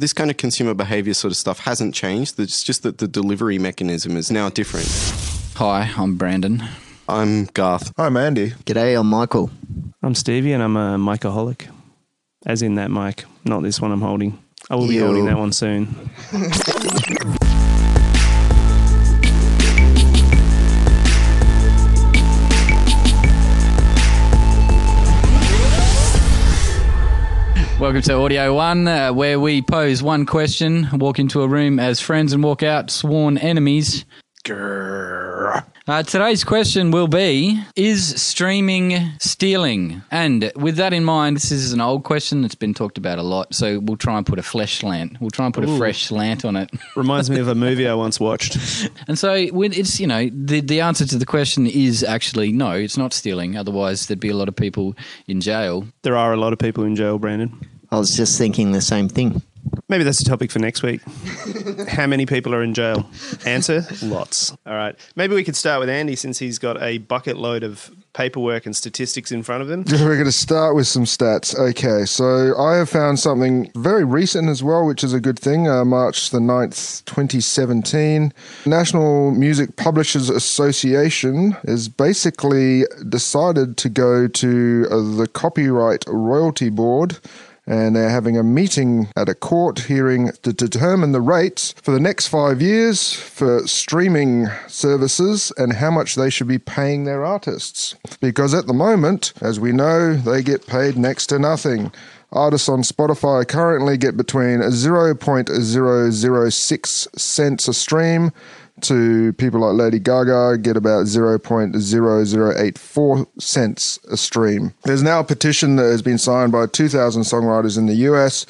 This kind of consumer behavior sort of stuff hasn't changed. It's just that the delivery mechanism is now different. Hi, I'm Brandon. I'm Garth. I'm Andy. G'day, I'm Michael. I'm Stevie and I'm a micaholic. As in that mic, not this one I'm holding. I will be Ew. holding that one soon. Welcome to Audio One, uh, where we pose one question, walk into a room as friends, and walk out sworn enemies. Uh, today's question will be Is streaming stealing? And with that in mind, this is an old question that's been talked about a lot, so we'll try and put a flesh slant. We'll try and put a fresh slant on it. Reminds me of a movie I once watched. And so when it's, you know, the, the answer to the question is actually no, it's not stealing. Otherwise, there'd be a lot of people in jail. There are a lot of people in jail, Brandon. I was just thinking the same thing. Maybe that's a topic for next week. How many people are in jail? Answer: Lots. All right. Maybe we could start with Andy since he's got a bucket load of paperwork and statistics in front of him. We're going to start with some stats. Okay, so I have found something very recent as well, which is a good thing. Uh, March the 9th, 2017. National Music Publishers Association has basically decided to go to uh, the Copyright Royalty Board and they're having a meeting at a court hearing to determine the rates for the next five years for streaming services and how much they should be paying their artists. Because at the moment, as we know, they get paid next to nothing. Artists on Spotify currently get between 0.006 cents a stream to people like Lady Gaga get about 0.0084 cents a stream. There's now a petition that has been signed by 2,000 songwriters in the US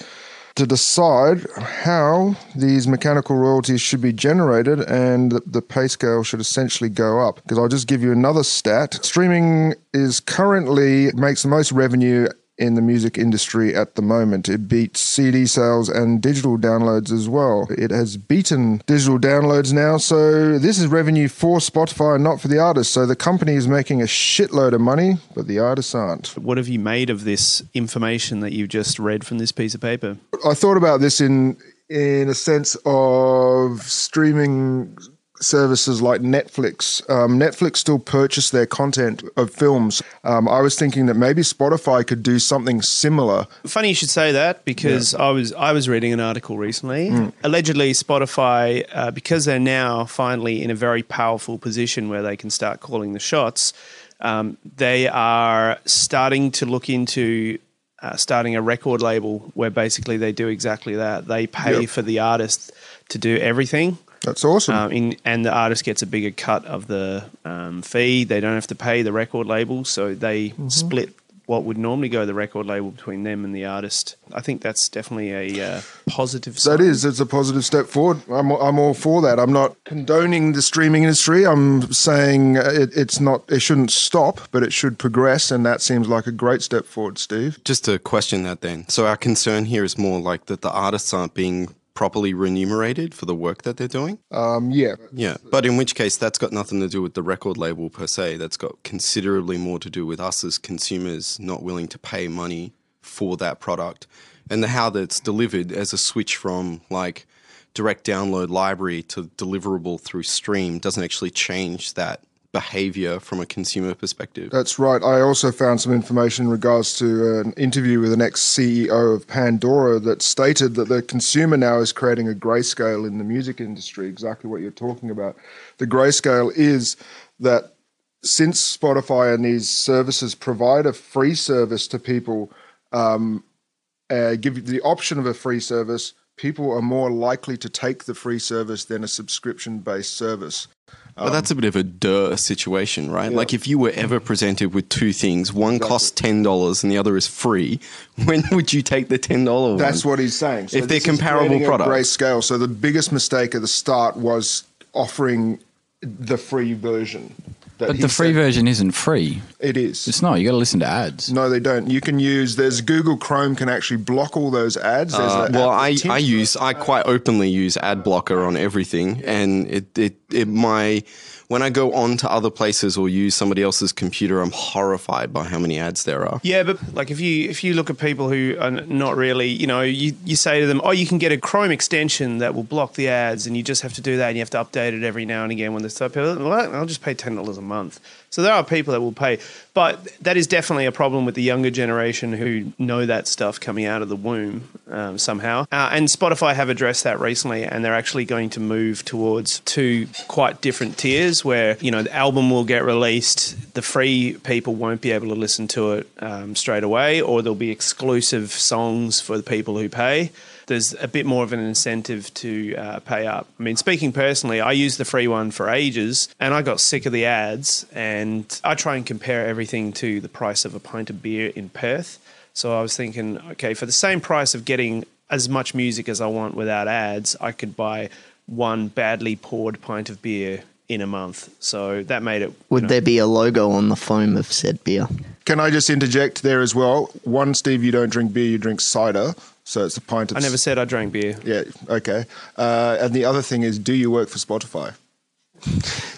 to decide how these mechanical royalties should be generated and the- pay scale should essentially go up. Because I'll just give you another stat. Streaming is currently makes the most revenue in the music industry at the moment. It beats CD sales and digital downloads as well. It has beaten digital downloads now, so this is revenue for Spotify, not for the artists. So the company is making a shitload of money, but the artists aren't. What have you made of this information that you've just read from this piece of paper? I thought about this in in a sense of streaming services like Netflix. Um, Netflix still purchase their content of films. Um, I was thinking that maybe Spotify could do something similar. Funny you should say that because I was I was reading an article recently. Allegedly, Spotify, uh, because they're now finally in a very powerful position where they can start calling the shots, um, they are starting to look into. Uh, starting a record label where basically they do exactly that. They pay Yep. for the artist to do everything, That's awesome. um, in, and the artist gets a bigger cut of the um, fee. They don't have to pay the record label, so they Mm-hmm. split what would normally go the record label between them and the artist. I think that's definitely a uh, positive. That sign. is, it's a positive step forward. I'm, I'm all for that. I'm not condoning the streaming industry. I'm saying it, it's not, it shouldn't stop, but it should progress, and that seems like a great step forward, Steve. Just to question that then. So our concern here is more like that the artists aren't being properly remunerated for the work that they're doing. Um, yeah, Yeah, but in which case that's got nothing to do with the record label per se. That's got considerably more to do with us as consumers not willing to pay money for that product and the how that's delivered as a switch from like direct download library to deliverable through stream doesn't actually change that behavior from a consumer perspective. That's right. I also found some information in regards to an interview with an ex CEO of Pandora that stated that the consumer now is creating a grayscale in the music industry, exactly what you're talking about. The grayscale is that since Spotify and these services provide a free service to people, um, uh, give you the option of a free service, people are more likely to take the free service than a subscription based service. But that's a bit of a duh situation, right? Like if you were ever presented with two things, one costs ten dollars and the other is free, when would you take the ten dollar one? That's what he's saying. If they're comparable products. grey scale. So the biggest mistake at the start was offering the free version. That But the free said- version isn't free. It is. It's not. You got to listen to ads. no, they don't. You can use. There's Google Chrome can actually block all those ads. There's Uh, an well, app I, I use I quite openly use ad blocker on everything, and it, it it my when I go on to other places or use somebody else's computer, I'm horrified by how many ads there are. Yeah, but like if you if you look at people who are not really, you know, you, you say to them, oh, you can get a Chrome extension that will block the ads, and you just have to do that, and you have to update it every now and again when they start. Well, I'll just pay ten dollars a month. So there are people that will pay, but that is definitely a problem with the younger generation who know that stuff coming out of the womb um, somehow. Uh, and Spotify have addressed that recently, and they're actually going to move towards two quite different tiers where you know the album will get released, the free people won't be able to listen to it um, straight away, or there'll be exclusive songs for the people who pay there's a bit more of an incentive to uh, pay up. I mean, speaking personally, I used the free one for ages and I got sick of the ads. And I try and compare everything to the price of a pint of beer in Perth. So I was thinking, okay, for the same price of getting as much music as I want without ads, I could buy one badly poured pint of beer in a month. So that made it. Would you know, there be a logo on the foam of said beer? Can I just interject there as well? One, Steve, you don't drink beer, you drink cider. So it's a pint of. I never said I drank beer. Yeah, okay. Uh, and the other thing is, do you work for Spotify?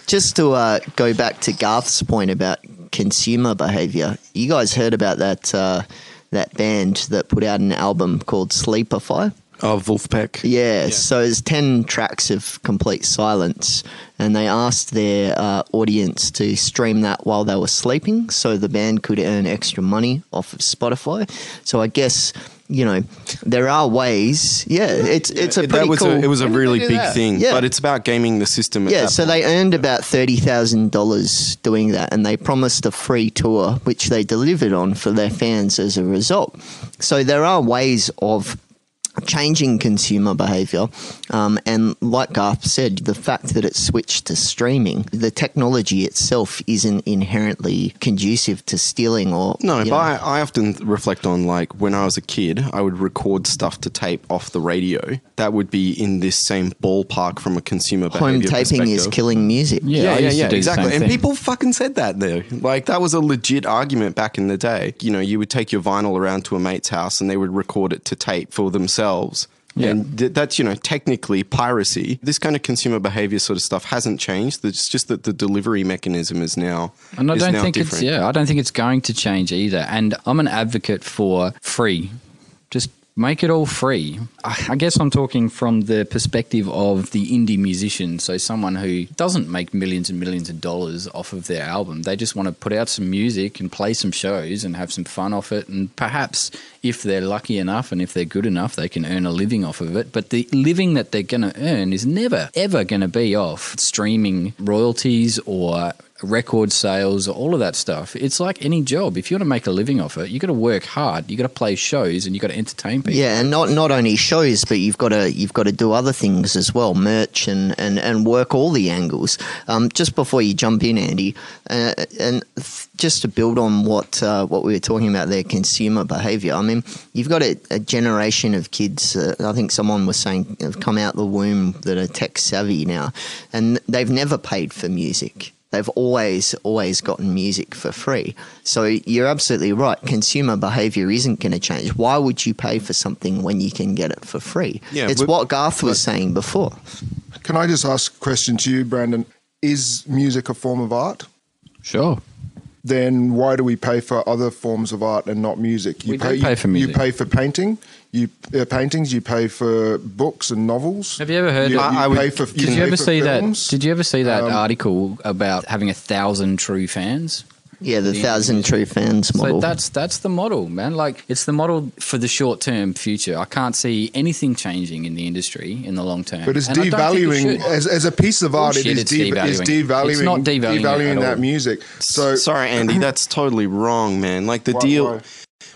Just to uh, go back to Garth's point about consumer behavior, you guys heard about that uh, that band that put out an album called Sleepify? Oh, Vulfpeck. Yeah, so it's 10 tracks of complete silence, and they asked their uh, audience to stream that while they were sleeping so the band could earn extra money off of Spotify. So I guess. You know, there are ways. Yeah, it's it's a that pretty was cool. a, it was a really big that? thing, Yeah. but it's about gaming the system. At Yeah, that so point. they earned about thirty thousand dollars doing that, and they promised a free tour, which they delivered on for their fans as a result. So there are ways of changing consumer behavior, um, and like Garth said, the fact that it's switched to streaming, the technology itself isn't inherently conducive to stealing or No, but. I, I often reflect on like when I was a kid, I would record stuff to tape off the radio. That would be in this same ballpark from a consumer home behavior taping is killing music. Yeah, Yeah, yeah, yeah, to do the exactly. And thing. people fucking said that though. Like that was a legit argument back in the day. You know, you would take your vinyl around to a mate's house and they would record it to tape for themselves. Yeah. And th- that's, you know, technically piracy. This kind of consumer behavior sort of stuff hasn't changed. It's just that the delivery mechanism is now And I don't think different. it's yeah, I don't think it's going to change either. And I'm an advocate for free. Make it all free. I guess I'm talking from the perspective of the indie musician, so someone who doesn't make millions and millions of dollars off of their album. They just want to put out some music and play some shows and have some fun off it and perhaps if they're lucky enough and if they're good enough, they can earn a living off of it. But the living that they're going to earn is never, ever going to be off streaming royalties or record sales, all of that stuff. It's like any job. If you want to make a living off it, you got to work hard. You got to play shows and you got to entertain people. Yeah, and not not only shows, but you've got to you've got to do other things as well, merch and and, and work all the angles. Um, just before you jump in, Andy, uh, and th- just to build on what uh, what we were talking about there, consumer behaviour. I mean, you've got a, a generation of kids. Uh, I think someone was saying have come out the womb that are tech savvy now, and they've never paid for music. They've always, always gotten music for free. So you're absolutely right. Consumer behavior isn't going to change. Why would you pay for something when you can get it for free? Yeah, it's what Garth was saying before. Can I just ask a question to you, Brandon? Is music a form of art? Sure. Then why do we pay for other forms of art and not music? You We do pay for you- music. You pay for painting. You uh, paintings. You pay for books and novels. Have you ever heard You, of- you I would- pay for. Did you pay ever see films. that? Did you ever see that Um, article about having a thousand true fans? Yeah, the thousand true fans model. So that's that's the model, man. Like it's the model for the short term future. I can't see anything changing in the industry in the long term. But it's And I it devaluing as, as a piece of art. Bullshit, it is it's de- devaluing. It's devaluing. It's not devaluing it at that all. music. So Sorry, Andy, that's totally wrong, man. Like the Why- deal. why?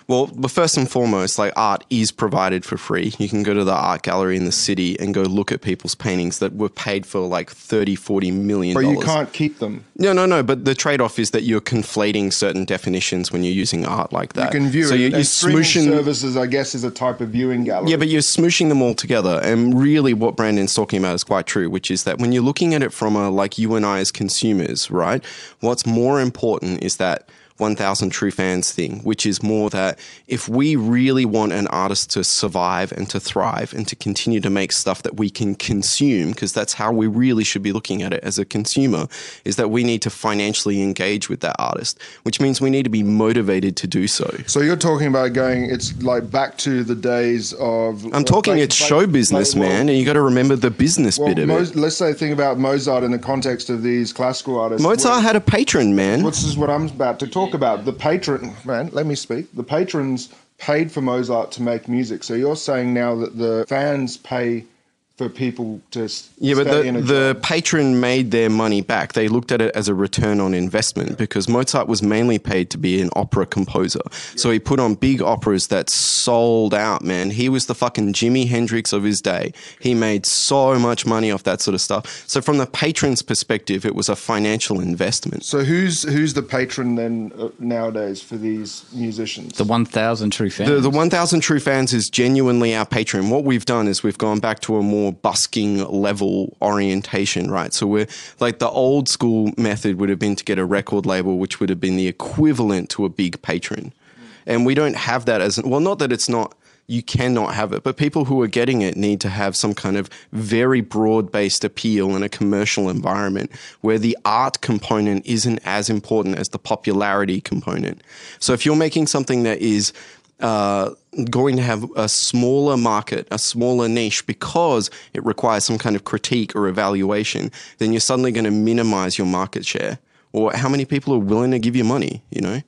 Well, but first and foremost, like art is provided for free. You can go to the art gallery in the city and go look at people's paintings that were paid for like 30, 40 million but you can't keep them. No, no, no. But the trade-off is that you're conflating certain definitions when you're using art like that. You can view so it. you're, you're smooshing. services, I guess, is a type of viewing gallery. Yeah, but you're smooshing them all together. And really, what Brandon's talking about is quite true, which is that when you're looking at it from a like you and I as consumers, right? What's more important is that 1000 True Fans thing, which is more that if we really want an artist to survive and to thrive and to continue to make stuff that we can consume, because that's how we really should be looking at it as a consumer, is that we need to financially engage with that artist, which means we need to be motivated to do so. So you're talking about going, it's like back to the days of. I'm talking it's show business, man, and you got to remember the business well, bit of Mo- it. let's say think about Mozart in the context of these classical artists. Mozart had a patron, man. This is what I'm about to talk about. The patron, man, let me speak. The patrons paid for Mozart to make music. So you're saying now that the fans pay for people to s- Yeah, but the, in a the patron made their money back. They looked at it as a return on investment because Mozart was mainly paid to be an opera composer. So he put on big operas that sold out, man. He was the fucking Jimi Hendrix of his day. He made so much money off that sort of stuff. So from the patron's perspective, it was a financial investment. So who's who's the patron then uh, nowadays for these musicians? The 1,000 true fans. The, the 1,000 True Fans is genuinely our patron. What we've done is we've gone back to a more busking level orientation, right? So we're like the old school method would have been to get a record label, which would have been the equivalent to a big patron. And we don't have that as, well, not that it's not, you cannot have it, but people who are getting it need to have some kind of very broad based appeal in a commercial environment where the art component isn't as important as the popularity component. So if you're making something that is, uh, going to have a smaller market, a smaller niche because it requires some kind of critique or evaluation, then you're suddenly going to minimize your market share or how many people are willing to give you money, you know?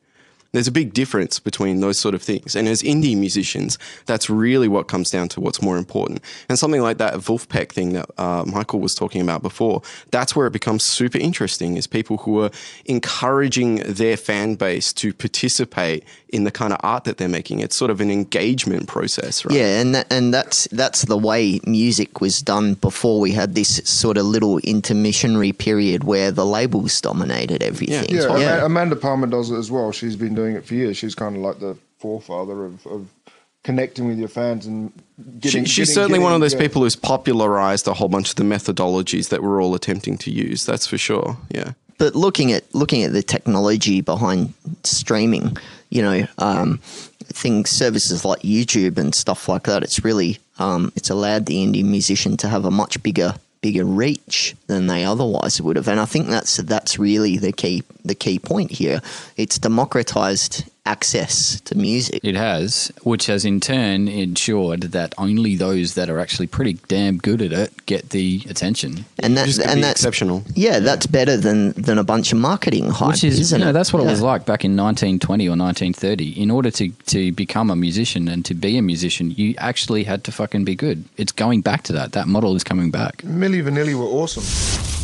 There's a big difference between those sort of things. And as indie musicians, that's really what comes down to what's more important. And something like that Vulfpeck thing that uh, Michael was talking about before, that's where it becomes super interesting is people who are encouraging their fan base to participate in the kind of art that they're making. It's sort of an engagement process, right? Yeah, and that, and that's that's the way music was done before we had this sort of little intermissionary period where the labels dominated everything. yeah, Ama- Amanda Palmer does it as well. She's been doing it for years. She's kind of like the forefather of, of connecting with your fans and getting. She, she's getting- certainly one of those yeah. people who's popularized a whole bunch of the methodologies that we're all attempting to use. That's for sure. Yeah. but looking at looking at the technology behind streaming, you know, um, things services like YouTube and stuff like that, it's really um, it's allowed the indie musician to have a much bigger bigger reach than they otherwise would have. And I think that's that's really the key the key point here. It's democratized access to music. It has, which has in turn ensured that only those that are actually pretty damn good at it get the attention. And that Just and that's exceptional. Yeah, that's better than than a bunch of marketing hype, Which is, isn't you know, it? that's what it was like back in 1920 or 1930. In order to, to become a musician and to be a musician, you actually had to fucking be good. It's going back to that. That model is coming back. Milli Vanilli were awesome.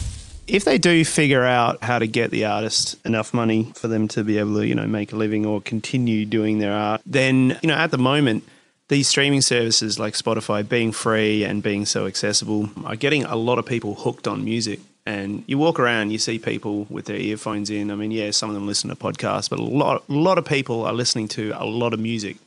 If they do figure out how to get the artist enough money for them to be able to, you know, make a living or continue doing their art, then, you know, at the moment, these streaming services like Spotify being free and being so accessible are getting a lot of people hooked on music. And you walk around, you see people with their earphones in. I mean, yeah, some of them listen to podcasts, but a lot, a lot of people are listening to a lot of music.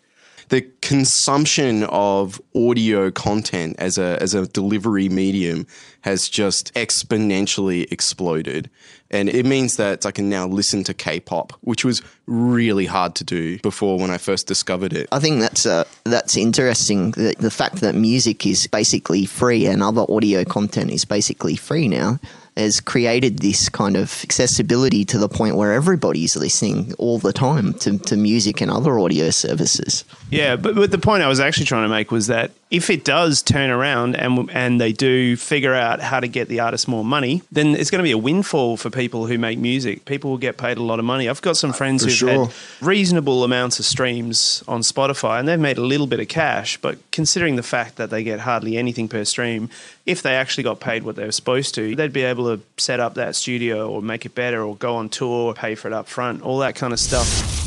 The consumption of audio content as a as a delivery medium has just exponentially exploded. And it means that I can now listen to K-pop, which was really hard to do before when I first discovered it. I think that's uh, that's interesting. The, the fact that music is basically free and other audio content is basically free now has created this kind of accessibility to the point where everybody's listening all the time to, to music and other audio services. Yeah, but, but the point I was actually trying to make was that if it does turn around and and they do figure out how to get the artist more money, then it's going to be a windfall for people who make music. People will get paid a lot of money. I've got some friends For who've sure. had reasonable amounts of streams on Spotify and they've made a little bit of cash, but considering the fact that they get hardly anything per stream, if they actually got paid what they were supposed to, they'd be able to set up that studio or make it better or go on tour, pay for it up front, all that kind of stuff.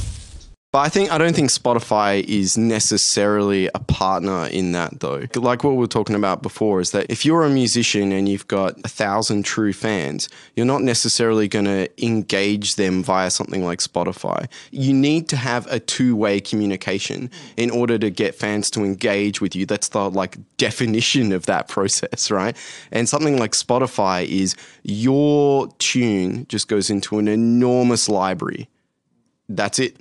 But I think I don't think Spotify is necessarily a partner in that though. Like what we were talking about before is that if you're a musician and you've got a thousand true fans, you're not necessarily going to engage them via something like Spotify. You need to have a two-way communication in order to get fans to engage with you. That's the like definition of that process, right? And something like Spotify is your tune just goes into an enormous library that's it.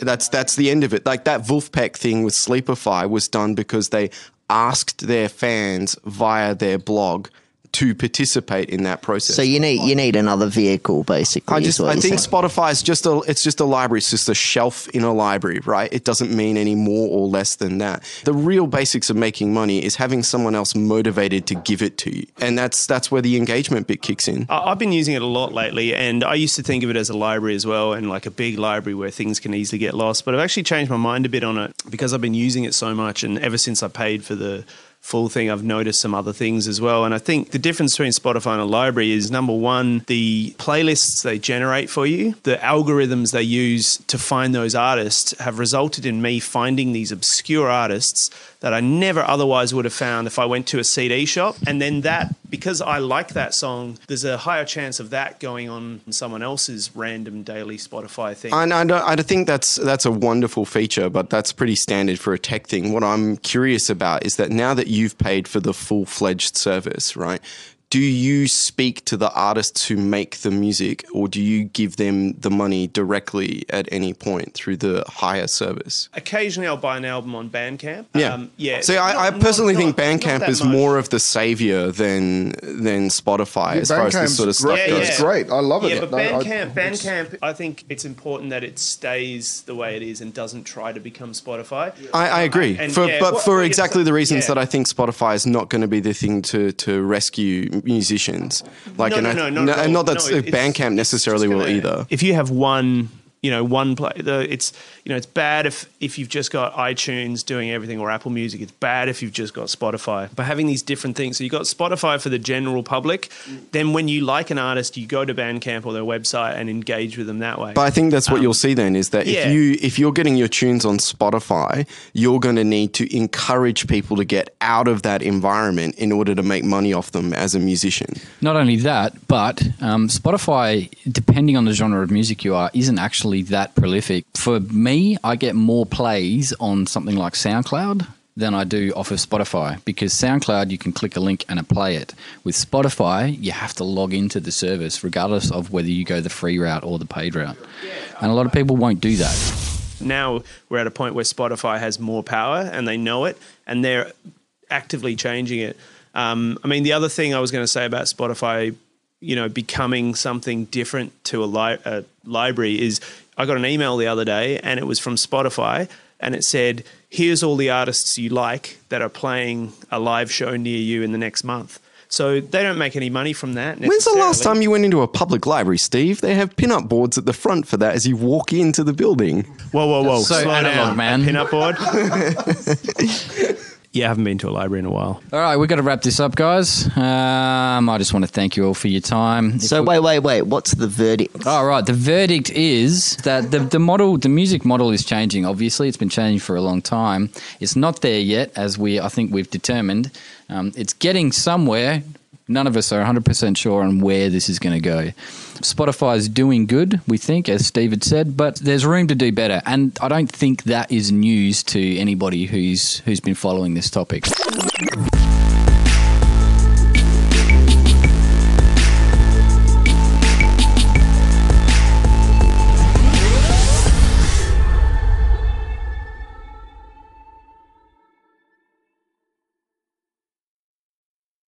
That's that's the end of it. Like that Vulfpeck thing with Sleepify was done because they asked their fans via their blog to participate in that process. So you need you need another vehicle, basically. I just I think saying. Spotify is just a it's just a library. It's just a shelf in a library, right? It doesn't mean any more or less than that. The real basics of making money is having someone else motivated to give it to you, and that's that's where the engagement bit kicks in. I've been using it a lot lately, and I used to think of it as a library as well, and like a big library where things can easily get lost. But I've actually changed my mind a bit on it because I've been using it so much, and ever since I paid for the full thing, I've noticed some other things as well. And I think the difference between Spotify and a library is number one, the playlists they generate for you, the algorithms they use to find those artists have resulted in me finding these obscure artists that I never otherwise would have found if I went to a CD shop. And then that, because I like that song, there's a higher chance of that going on someone else's random daily Spotify thing. And I, don't, I think that's that's a wonderful feature, but that's pretty standard for a tech thing. What I'm curious about is that now that you've paid for the full fledged service, right? Do you speak to the artists who make the music, or do you give them the money directly at any point through the higher service? Occasionally, I'll buy an album on Bandcamp. Yeah, Um, yeah. See, I, I personally not- think not- not Bandcamp that is much. more of the savior than than Spotify as far as this sort of stuff great. Yeah, goes. yeah. It's great. I love it. Yeah, but No, Bandcamp, it's- Bandcamp, I think it's important that it stays the way it is and doesn't try to become Spotify. I, I agree, And, for, yeah, but what- for exactly the reasons yeah. that I think Spotify is not going to be the thing to, to rescue musicians. Like, No, and no, I- no, not at and not that No, Bandcamp necessarily will gonna- either. If you have one, you know, one play, the, it's you know, it's bad if if you've just got iTunes doing everything or Apple Music. It's bad if you've just got Spotify. But having these different things, so you've got Spotify for the general public. Then when you like an artist, you go to Bandcamp or their website and engage with them that way. But I think that's what you'll see then is that Um, yeah. if you if you're getting your tunes on Spotify, you're going to need to encourage people to get out of that environment in order to make money off them as a musician. Not only that, but um, Spotify, depending on the genre of music you are, isn't actually that prolific. For me, I get more plays on something like SoundCloud than I do off of Spotify because SoundCloud you can click a link and play it. With Spotify, you have to log into the service regardless of whether you go the free route or the paid route. And a lot of people won't do that. now we're at a point where Spotify has more power and they know it and they're actively changing it. Um, I mean, the other thing I was going to say about Spotify, you know, becoming something different to a, li- a library is I got an email the other day and it was from Spotify and it said, here's all the artists you like that are playing a live show near you in the next month. So they don't make any money from that. When's the last time you went into a public library, Steve? They have pin-up boards at the front for that as you walk into the building. Whoa, whoa, whoa! so Slow analog, down, man. Pin-up board. yeah, I haven't been to a library in a while. All right, we've got to wrap this up, guys. Um, I just want to thank you all for your time. If So we- wait, wait, wait. What's the verdict? All right. The verdict is that the, the model, the music model is changing. Obviously, it's been changing for a long time. It's not there yet, as we I think we've determined. Um, it's getting somewhere. None of us are 100% sure on where this is going to go. Spotify is doing good, we think, as Steve had said, but there's room to do better. And I don't think that is news to anybody who's who's been following this topic.